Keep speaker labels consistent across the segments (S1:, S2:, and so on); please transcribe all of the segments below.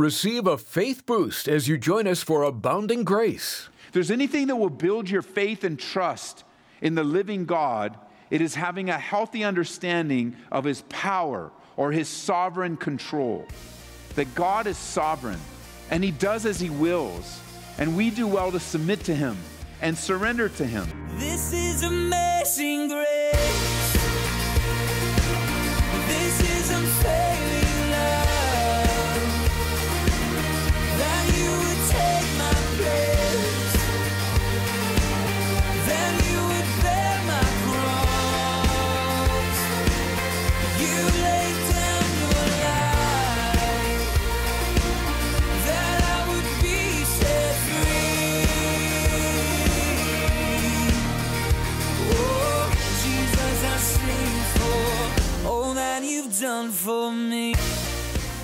S1: Receive a faith boost as you join us for Abounding Grace.
S2: If there's anything that will build your faith and trust in the living God, it is having a healthy understanding of His power or His sovereign control. That God is sovereign and He does as He wills, and we do well to submit to Him and surrender to Him.
S3: This is amazing grace. This is unfailing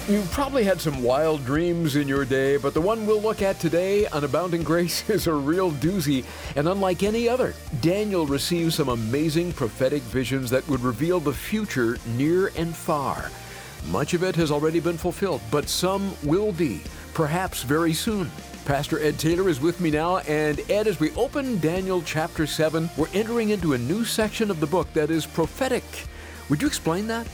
S3: You
S1: probably had some wild dreams in your day, but the one we'll look at today on Abounding Grace is a real doozy. And unlike any other, Daniel received some amazing prophetic visions that would reveal the future near and far. Much of it has already been fulfilled, but some will be, perhaps very soon. Pastor Ed Taylor is with me now, and Ed, as we open Daniel chapter 7, we're entering into a new section of the book that is prophetic. Would you explain that?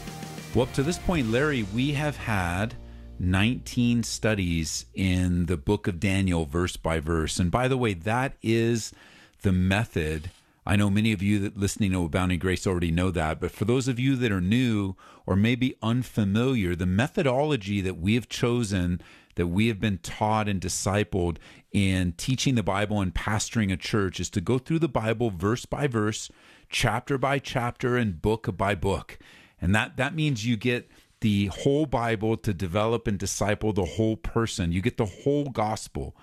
S4: Well, up to this point, Larry, we have had 19 studies in the book of Daniel, verse by verse. And by the way, that is the method. I know many of you that listening to Abounding Grace already know that, but for those of you that are new or maybe unfamiliar, the methodology that we have chosen, that we have been taught and discipled in teaching the Bible and pastoring a church is to go through the Bible verse by verse, chapter by chapter, and book by book. And that, that means you get the whole Bible to develop and disciple the whole person. You get the whole gospel.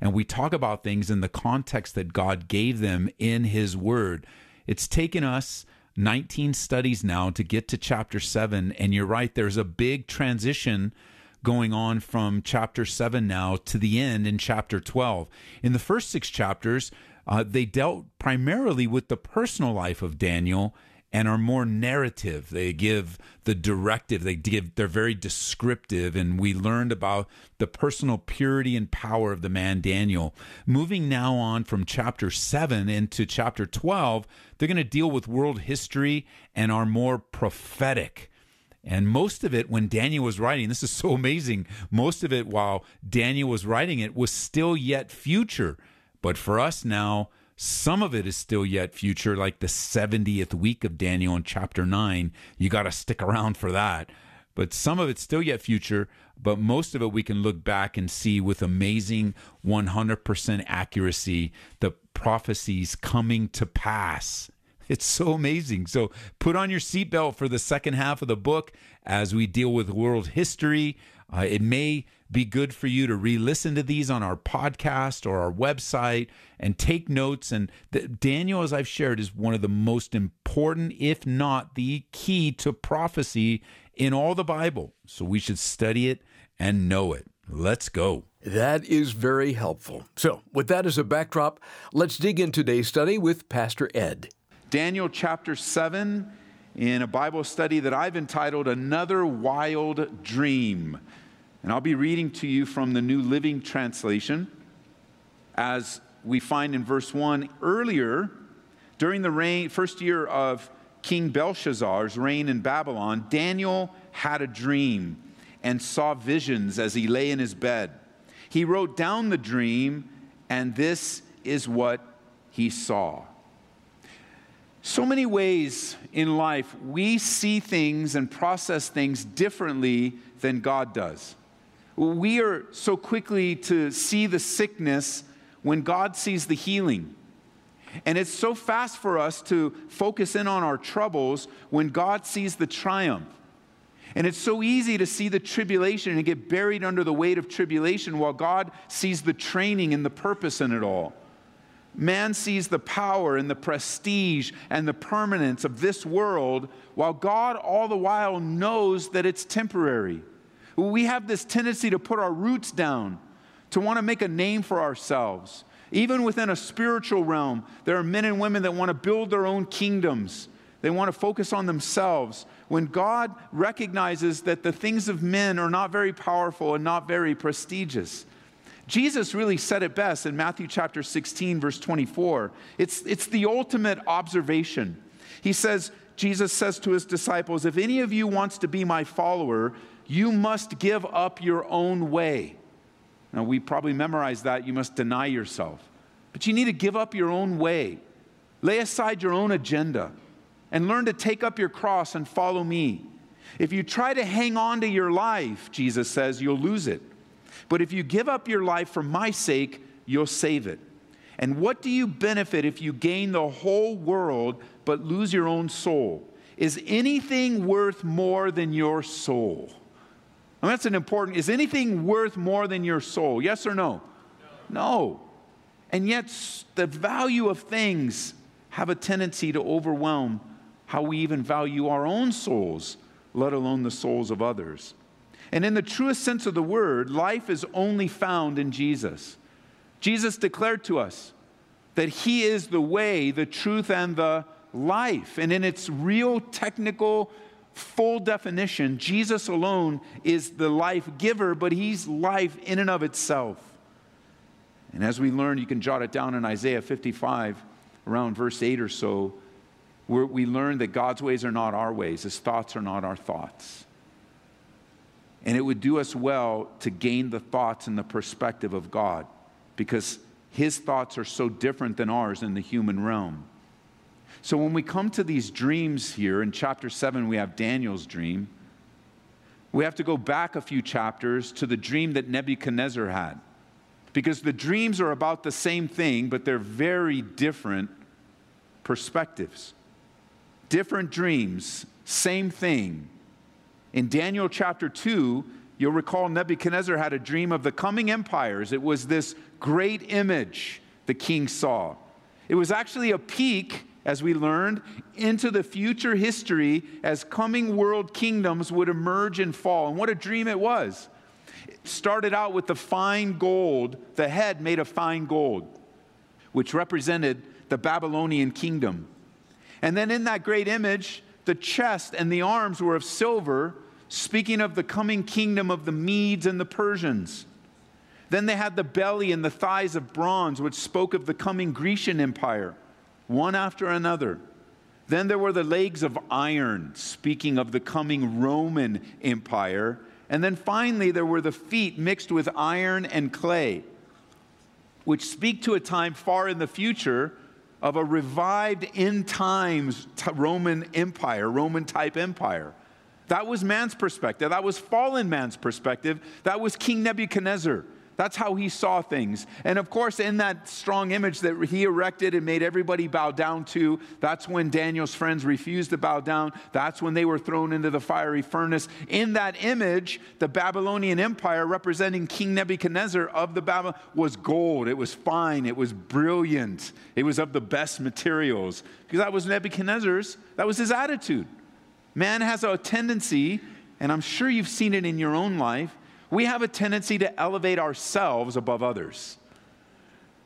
S4: And we talk about things in the context that God gave them in His Word. It's taken us 19 studies now to get to chapter 7. And you're right, there's a big transition going on from chapter 7 now to the end in chapter 12. In the first six chapters, uh, they dealt primarily with the personal life of Daniel and are more narrative. They give the directive. They give. They're very descriptive, and we learned about the personal purity and power of the man Daniel. Moving now on from chapter seven into chapter twelve, they're going to deal with world history and are more prophetic. And most of it, when Daniel was writing, this is so amazing. Most of it, while Daniel was writing it, was still yet future. But for us now, some of it is still yet future, like the 70th week of Daniel in chapter 9. You got to stick around for that. But some of it's still yet future, but most of it we can look back and see with amazing 100% accuracy the prophecies coming to pass. It's so amazing. So put on your seatbelt for the second half of the book as we deal with world history. Uh, it may be good for you to re listen to these on our podcast or our website and take notes. And the, Daniel, as I've shared, is one of the most important, if not the key to prophecy in all the Bible. So we should study it and know it. Let's go.
S1: That is very helpful. So, with that as a backdrop, let's dig into today's study with Pastor Ed.
S2: Daniel chapter 7 in a Bible study that I've entitled Another Wild Dream. And I'll be reading to you from the New Living Translation. As we find in verse 1, earlier, during the reign, first year of King Belshazzar's reign in Babylon, Daniel had a dream and saw visions as he lay in his bed. He wrote down the dream, and this is what he saw. So many ways in life we see things and process things differently than God does. We are so quickly to see the sickness when God sees the healing. And it's so fast for us to focus in on our troubles when God sees the triumph. And it's so easy to see the tribulation and get buried under the weight of tribulation while God sees the training and the purpose in it all. Man sees the power and the prestige and the permanence of this world, while God all the while knows that it's temporary. We have this tendency to put our roots down, to want to make a name for ourselves. Even within a spiritual realm, there are men and women that want to build their own kingdoms. They want to focus on themselves
S4: when God recognizes that the things of men are not very powerful and not very prestigious. Jesus really said it best in Matthew chapter 16, verse 24. It's, it's the ultimate observation. He says, Jesus says to his disciples, If any of you wants to be my follower, you must give up your own way. Now, we probably memorized that. You must deny yourself. But you need to give up your own way, lay aside your own agenda, and learn to take up your cross and follow me. If you try to hang on to your life, Jesus says, you'll lose it. But if you give up your life for my sake, you'll save it. And what do you benefit if you gain the whole world but lose your own soul? Is anything worth more than your soul? And that's an important, is anything worth more than your soul? Yes or no? No. no. And yet, the value of things have a tendency to overwhelm how we even value our own souls, let alone the souls of others. And in the truest sense of the word, life is only found in Jesus. Jesus declared to us that He is the way, the truth, and the life. And in its real technical, full definition, Jesus alone is the life giver, but He's life in and of itself. And as we learn, you can jot it down in Isaiah 55, around verse 8 or so where we learn that God's ways are not our ways, His thoughts are not our thoughts. And it would do us well to gain the thoughts and the perspective of God because His thoughts are so different than ours in the human realm. So when we come to these dreams here, in chapter 7, we have Daniel's dream. We have to go back a few chapters to the dream that Nebuchadnezzar had. Because the dreams are about the same thing, but they're very different perspectives different dreams, same thing. In Daniel chapter 2, you'll recall Nebuchadnezzar had a dream of the coming empires. It was this great image the king saw. It was actually a peek, as we learned, into the future history as coming world kingdoms would emerge and fall. And what a dream it was! It started out with the fine gold, the head made of fine gold, which represented the Babylonian kingdom. And then in that great image, the chest and the arms were of silver, speaking of the coming kingdom of the Medes and the Persians. Then they had the belly and the thighs of bronze, which spoke of the coming Grecian Empire, one after another. Then there were the legs of iron, speaking of the coming Roman Empire. And then finally, there were the feet mixed with iron and clay, which speak to a time far in the future of a revived end times Roman Empire, Roman type empire. That was man's perspective. That was fallen man's perspective. That was King Nebuchadnezzar. That's how he saw things. And of course, in that strong image that he erected and made everybody bow down to, that's when Daniel's friends refused to bow down. That's when they were thrown into the fiery furnace. In that image, the Babylonian Empire, representing King Nebuchadnezzar of the Babylon, was gold. It was fine. It was brilliant. It was of the best materials. Because that was Nebuchadnezzar's, that was his attitude. Man has a tendency, and I'm sure you've seen it in your own life, we have a tendency to elevate ourselves above others.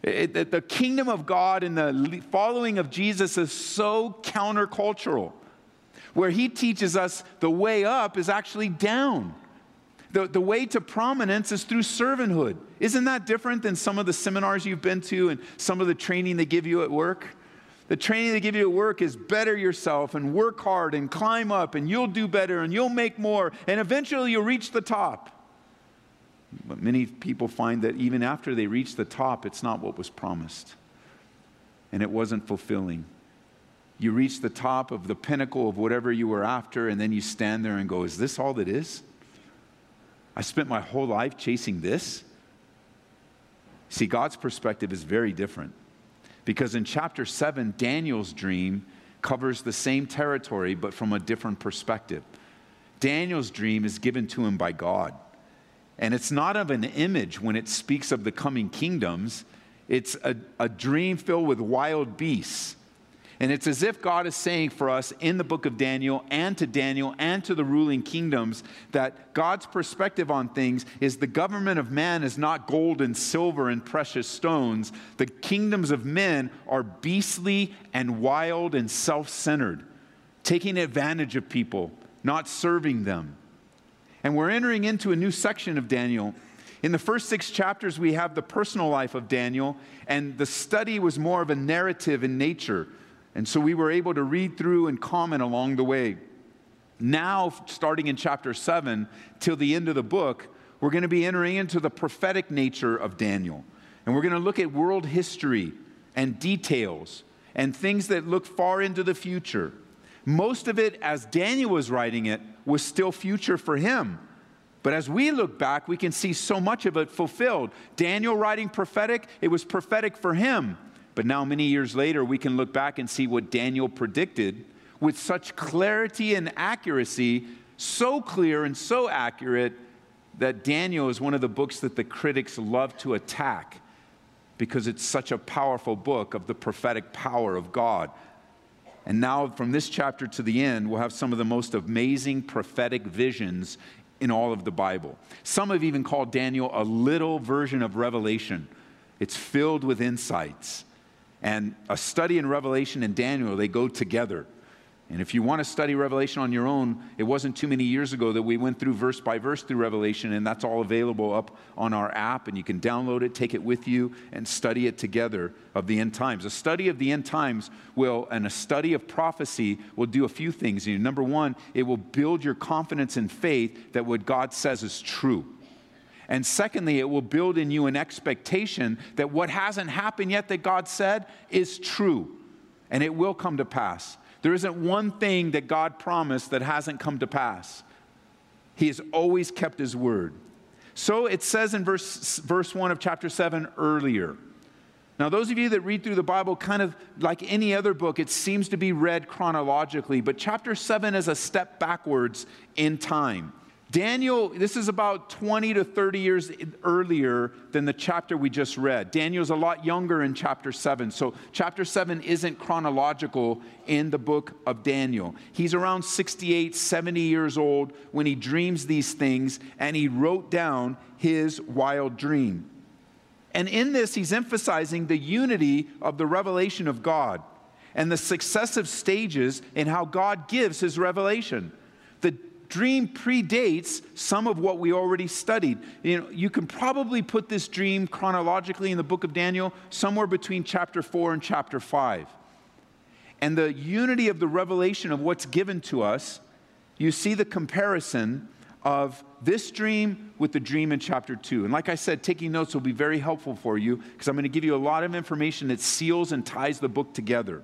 S4: It, it, the kingdom of God and the following of Jesus is so countercultural, where he teaches us the way up is actually down. The, the way to prominence is through servanthood. Isn't that different than some of the seminars you've been to and some of the training they give you at work? The training they give you at work is better yourself and work hard and climb up and you'll do better and you'll make more and eventually you'll reach the top. But many people find that even after they reach the top, it's not what was promised. And it wasn't fulfilling. You reach the top of the pinnacle of whatever you were after, and then you stand there and go, Is this all that is? I spent my whole life chasing this? See, God's perspective is very different. Because in chapter 7, Daniel's dream covers the same territory, but from a different perspective. Daniel's dream is given to him by God. And it's not of an image when it speaks of the coming kingdoms, it's a, a dream filled with wild beasts. And it's as if God is saying for us in the book of Daniel and to Daniel and to the ruling kingdoms that God's perspective on things is the government of man is not gold and silver and precious stones. The kingdoms of men are beastly and wild and self centered, taking advantage of people, not serving them. And we're entering into a new section of Daniel. In the first six chapters, we have the personal life of Daniel, and the study was more of a narrative in nature. And so we were able to read through and comment along the way. Now, starting in chapter 7 till the end of the book, we're going to be entering into the prophetic nature of Daniel. And we're going to look at world history and details and things that look far into the future. Most of it, as Daniel was writing it, was still future for him. But as we look back, we can see so much of it fulfilled. Daniel writing prophetic, it was prophetic for him. But now, many years later, we can look back and see what Daniel predicted with such clarity and accuracy, so clear and so accurate that Daniel is one of the books that the critics love to attack because it's such a powerful book of the prophetic power of God. And now, from this chapter to the end, we'll have some of the most amazing prophetic visions in all of the Bible. Some have even called Daniel a little version of Revelation. It's filled with insights. And a study in Revelation and Daniel, they go together. And if you want to study Revelation on your own, it wasn't too many years ago that we went through verse by verse through Revelation, and that's all available up on our app, and you can download it, take it with you, and study it together of the end times. A study of the end times will, and a study of prophecy will do a few things. Number one, it will build your confidence and faith that what God says is true. And secondly, it will build in you an expectation that what hasn't happened yet that God said is true, and it will come to pass. There isn't one thing that God promised that hasn't come to pass. He has always kept his word. So it says in verse, verse 1 of chapter 7 earlier. Now, those of you that read through the Bible, kind of like any other book, it seems to be read chronologically, but chapter 7 is a step backwards in time. Daniel, this is about 20 to 30 years earlier than the chapter we just read. Daniel's a lot younger in chapter 7. So, chapter 7 isn't chronological in the book of Daniel. He's around 68, 70 years old when he dreams these things, and he wrote down his wild dream. And in this, he's emphasizing the unity of the revelation of God and the successive stages in how God gives his revelation. Dream predates some of what we already studied. You know, you can probably put this dream chronologically in the book of Daniel somewhere between chapter 4 and chapter 5. And the unity of the revelation of what's given to us, you see the comparison of this dream with the dream in chapter 2. And like I said, taking notes will be very helpful for you because I'm going to give you a lot of information that seals and ties the book together.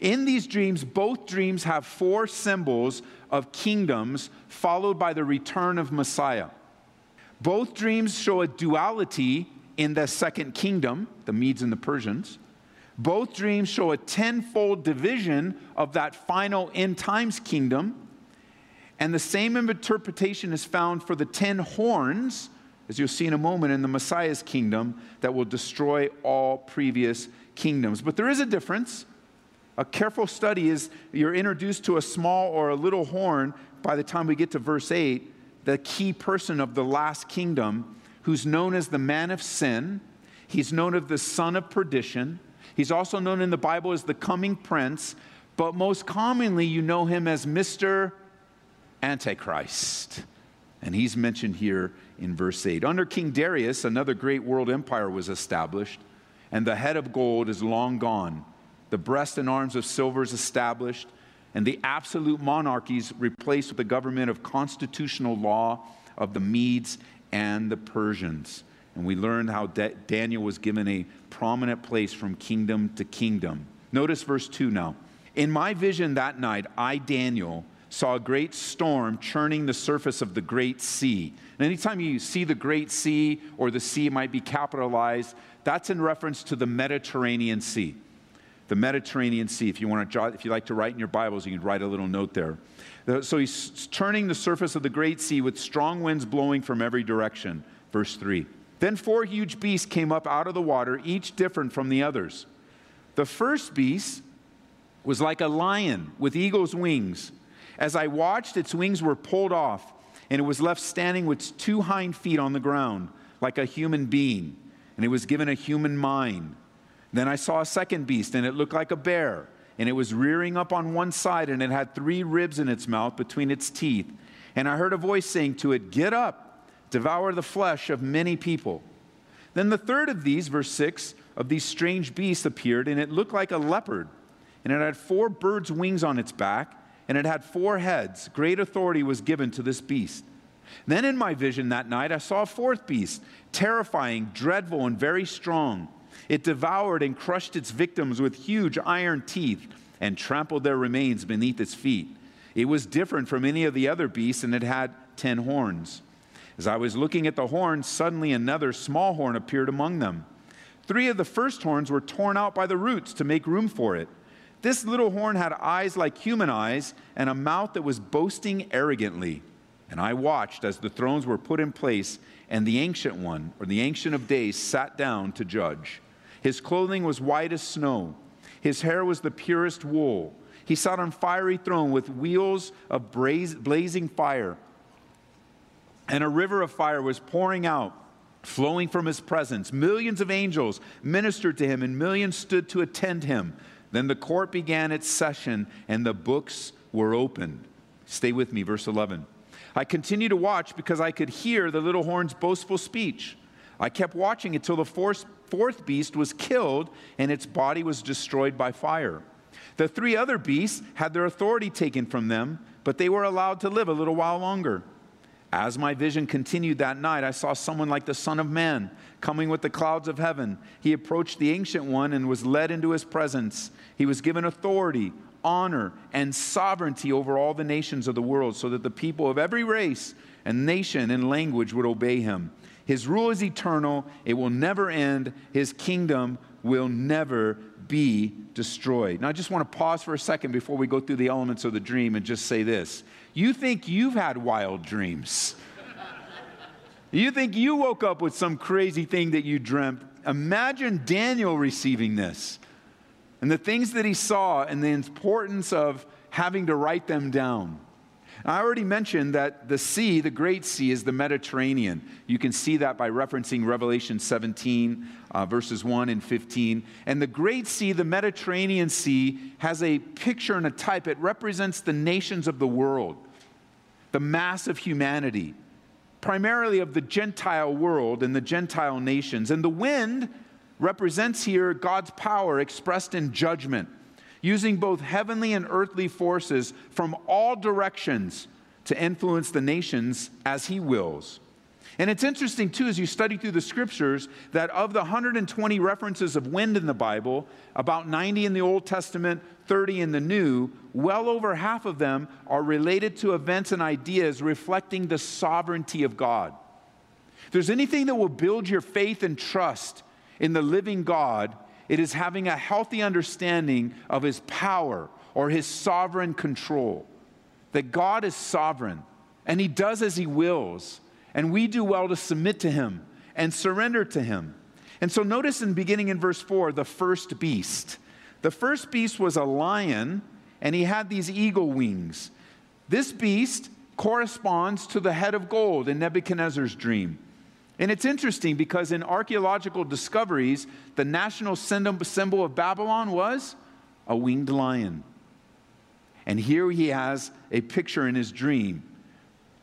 S4: In these dreams, both dreams have four symbols of kingdoms, followed by the return of Messiah. Both dreams show a duality in the second kingdom, the Medes and the Persians. Both dreams show a tenfold division of that final end times kingdom. And the same interpretation is found for the ten horns, as you'll see in a moment, in the Messiah's kingdom that will destroy all previous kingdoms. But there is a difference. A careful study is you're introduced to a small or a little horn by the time we get to verse 8, the key person of the last kingdom, who's known as the man of sin. He's known as the son of perdition. He's also known in the Bible as the coming prince, but most commonly you know him as Mr. Antichrist. And he's mentioned here in verse 8. Under King Darius, another great world empire was established, and the head of gold is long gone the breast and arms of silver is established, and the absolute monarchies replaced with the government of constitutional law of the Medes and the Persians. And we learned how da- Daniel was given a prominent place from kingdom to kingdom. Notice verse 2 now. In my vision that night, I, Daniel, saw a great storm churning the surface of the great sea. And anytime you see the great sea or the sea might be capitalized, that's in reference to the Mediterranean Sea the Mediterranean Sea. If you want to, if you like to write in your Bibles, you can write a little note there. So he's turning the surface of the great sea with strong winds blowing from every direction. Verse 3. Then four huge beasts came up out of the water, each different from the others. The first beast was like a lion with eagle's wings. As I watched, its wings were pulled off, and it was left standing with two hind feet on the ground, like a human being, and it was given a human mind. Then I saw a second beast, and it looked like a bear. and it was rearing up on one side, and it had three ribs in its mouth between its teeth. And I heard a voice saying to it, Get up, devour the flesh of many people. Then the third of these, verse 6, of these strange beasts appeared, and it looked like a leopard. And it had four birds' wings on its back, and it had four heads. Great authority was given to this beast. Then in my vision that night, I saw a fourth beast, terrifying, dreadful, and very strong. It devoured and crushed its victims with huge iron teeth and trampled their remains beneath its feet. It was different from any of the other beasts, and it had ten horns. As I was looking at the horns, suddenly another small horn appeared among them. Three of the first horns were torn out by the roots to make room for it. This little horn had eyes like human eyes and a mouth that was boasting arrogantly. And I watched as the thrones were put in place, and the ancient one, or the ancient of days, sat down to judge. His clothing was white as snow. His hair was the purest wool. He sat on fiery throne with wheels of blazing fire. And a river of fire was pouring out, flowing from his presence. Millions of angels ministered to him, and millions stood to attend him. Then the court began its session, and the books were opened. Stay with me, verse 11. I continued to watch because I could hear the little horn's boastful speech. I kept watching until the fourth, fourth beast was killed and its body was destroyed by fire. The three other beasts had their authority taken from them, but they were allowed to live a little while longer. As my vision continued that night, I saw someone like the Son of Man coming with the clouds of heaven. He approached the Ancient One and was led into his presence. He was given authority, honor, and sovereignty over all the nations of the world, so that the people of every race and nation and language would obey him. His rule is eternal, it will never end. His kingdom will never be destroyed. Now, I just want to pause for a second before we go through the elements of the dream and just say this. You think you've had wild dreams. you think you woke up with some crazy thing that you dreamt. Imagine Daniel receiving this and the things that he saw and the importance of having to write them down. I already mentioned that the sea, the Great Sea, is the Mediterranean. You can see that by referencing Revelation 17, uh, verses 1 and 15. And the Great Sea, the Mediterranean Sea, has a picture and a type. It represents the nations of the world, the mass of humanity, primarily of the Gentile world and the Gentile nations. And the wind represents here God's power expressed in judgment using both heavenly and earthly forces from all directions to influence the nations as he wills. And it's interesting, too, as you study through the scriptures, that of the 120 references of wind in the Bible, about 90 in the Old Testament, 30 in the New, well over half of them are related to events and ideas reflecting the sovereignty of God. If there's anything that will build your faith and trust in the living God, it is having a healthy understanding of his power or his sovereign control. That God is sovereign and he does as he wills, and we do well to submit to him and surrender to him. And so notice in beginning in verse 4, the first beast. The first beast was a lion, and he had these eagle wings. This beast corresponds to the head of gold in Nebuchadnezzar's dream. And it's interesting because in archaeological discoveries, the national symbol of Babylon was a winged lion. And here he has a picture in his dream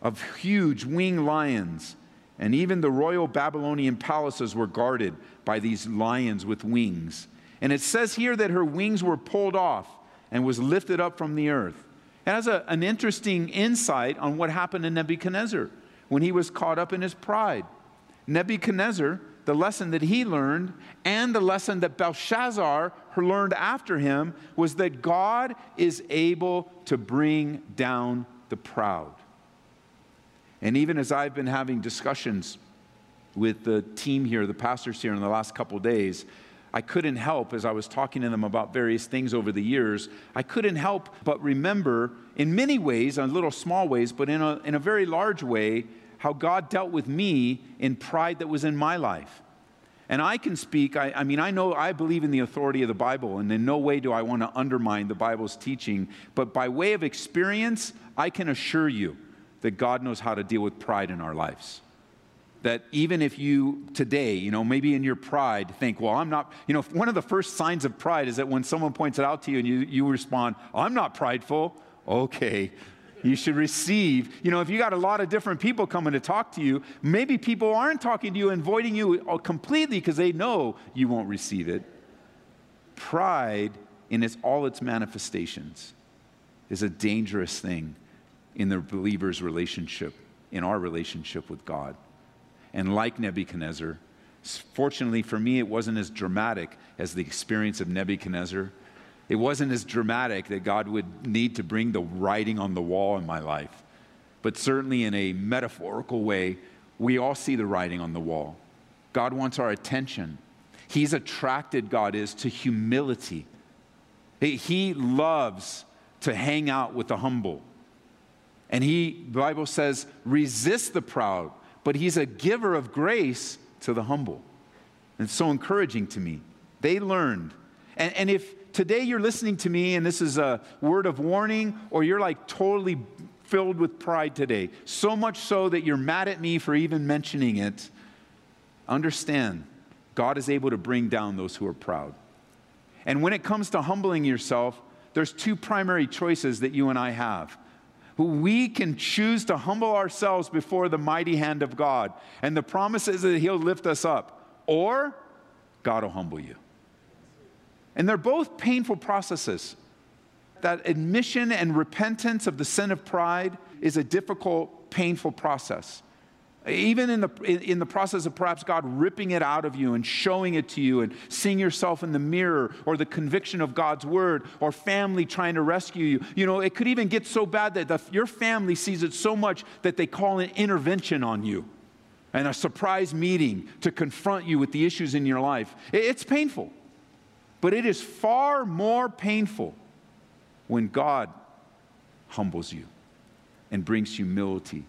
S4: of huge winged lions. And even the royal Babylonian palaces were guarded by these lions with wings. And it says here that her wings were pulled off and was lifted up from the earth. It has a, an interesting insight on what happened to Nebuchadnezzar when he was caught up in his pride. Nebuchadnezzar, the lesson that he learned, and the lesson that Belshazzar learned after him, was that God is able to bring down the proud. And even as I've been having discussions with the team here, the pastors here, in the last couple days, I couldn't help, as I was talking to them about various things over the years, I couldn't help but remember, in many ways, in little small ways, but in a, in a very large way, how God dealt with me in pride that was in my life. And I can speak, I, I, mean, I know I believe in the authority of the Bible, and in no way do I want to undermine the Bible's teaching. But by way of experience, I can assure you that God knows how to deal with pride in our lives. that even if you today, you know, maybe in your pride think, well, I'm not, you know, one of the first signs of pride is that when someone points it out to you and you, you respond, I'm not prideful, okay, you should receive. You know, if you got a lot of different people coming to talk to you, maybe people aren't talking to you and voiding you completely because they know you won't receive it. Pride, in its, all its manifestations, is a dangerous thing in the believer's relationship, in our relationship with God. And like Nebuchadnezzar, fortunately for me, it wasn't as dramatic as the experience of Nebuchadnezzar. It wasn't as dramatic that God would need to bring the writing on the wall in my life. But certainly, in a metaphorical way, we all see the writing on the wall. God wants our attention. He's attracted, God is, to humility. He loves to hang out with the humble. And he, the Bible says, resist the proud, but he's a giver of grace to the humble. And it's so encouraging to me. They learned. And, and if today you're listening to me and this is a word of warning, or you're like totally filled with pride today, so much so that you're mad at me for even mentioning it, understand God is able to bring down those who are proud. And when it comes to humbling yourself, there's two primary choices that you and I have. We can choose to humble ourselves before the mighty hand of God, and the promise is that He'll lift us up, or God will humble you. And they're both painful processes. That admission and repentance of the sin of pride is a difficult, painful process. Even in the, in the process of perhaps God ripping it out of you and showing it to you and seeing yourself in the mirror or the conviction of God's word or family trying to rescue you. You know, it could even get so bad that the, your family sees it so much that they call an intervention on you and a surprise meeting to confront you with the issues in your life. It's painful, but it is far more painful when God humbles you and brings humility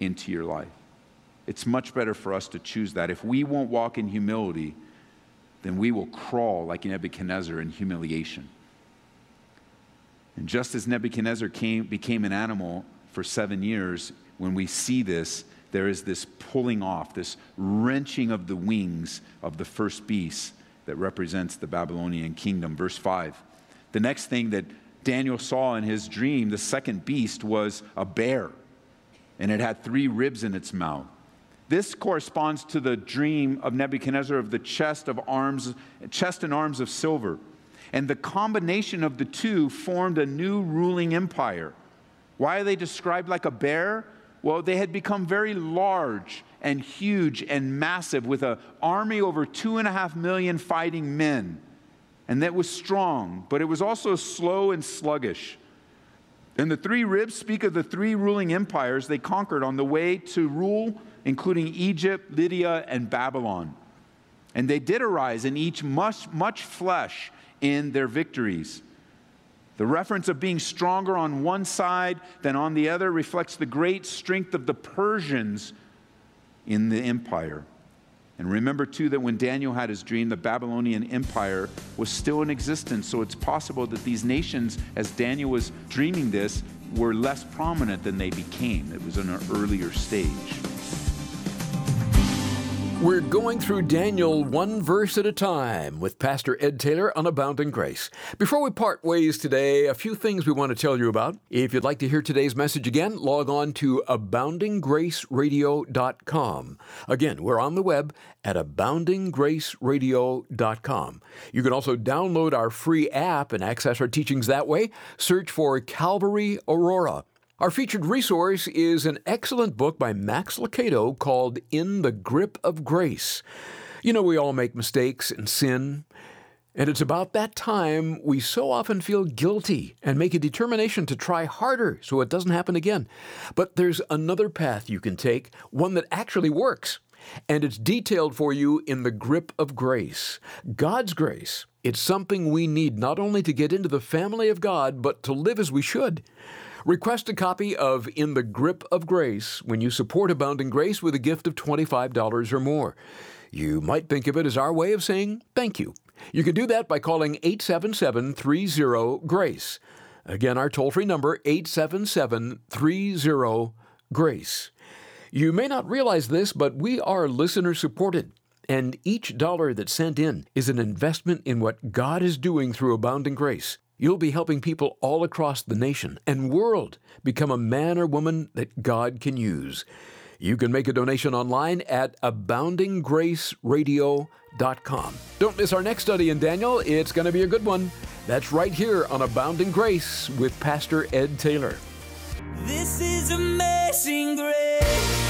S4: into your life. It's much better for us to choose that. If we won't walk in humility, then we will crawl like Nebuchadnezzar in humiliation. And just as Nebuchadnezzar came, became an animal for seven years, when we see this, there is this pulling off, this wrenching of the wings of the first beast that represents the Babylonian kingdom. Verse 5. The next thing that Daniel saw in his dream, the second beast, was a bear, and it had three ribs in its mouth. This corresponds to the dream of Nebuchadnezzar of the chest of arms, chest and arms of silver. And the combination of the two formed a new ruling empire. Why are they described like a bear? Well, they had become very large and huge and massive with an army over two and a half million fighting men. And that was strong, but it was also slow and sluggish. And the three ribs speak of the three ruling empires they conquered on the way to rule including Egypt, Lydia, and Babylon. And they did arise and each much, much flesh in their victories. The reference of being stronger on one side than on the other reflects the great strength of the Persians in the empire. And remember, too, that when Daniel had his dream, the Babylonian Empire was still in existence. So it's possible that these nations, as Daniel was dreaming this, were less prominent than they became. It was in an earlier stage.
S1: We're going through Daniel one verse at a time with Pastor Ed Taylor on Abounding Grace. Before we part ways today, a few things we want to tell you about. If you'd like to hear today's message again, log on to aboundinggraceradio.com. Again, we're on the web at aboundinggraceradio.com. You can also download our free app and access our teachings that way. Search for Calvary Aurora. Our featured resource is an excellent book by Max Lucado called In the Grip of Grace. You know, we all make mistakes and sin, and it's about that time we so often feel guilty and make a determination to try harder so it doesn't happen again. But there's another path you can take, one that actually works. And it's detailed for you in the grip of grace. God's grace. It's something we need not only to get into the family of God, but to live as we should. Request a copy of In the Grip of Grace when you support Abounding Grace with a gift of $25 or more. You might think of it as our way of saying thank you. You can do that by calling 877 30 GRACE. Again, our toll free number 877 30 GRACE. You may not realize this, but we are listener supported. And each dollar that's sent in is an investment in what God is doing through Abounding Grace. You'll be helping people all across the nation and world become a man or woman that God can use. You can make a donation online at aboundinggraceradio.com. Don't miss our next study in Daniel. It's going to be a good one. That's right here on Abounding Grace with Pastor Ed Taylor.
S3: This is amazing grace.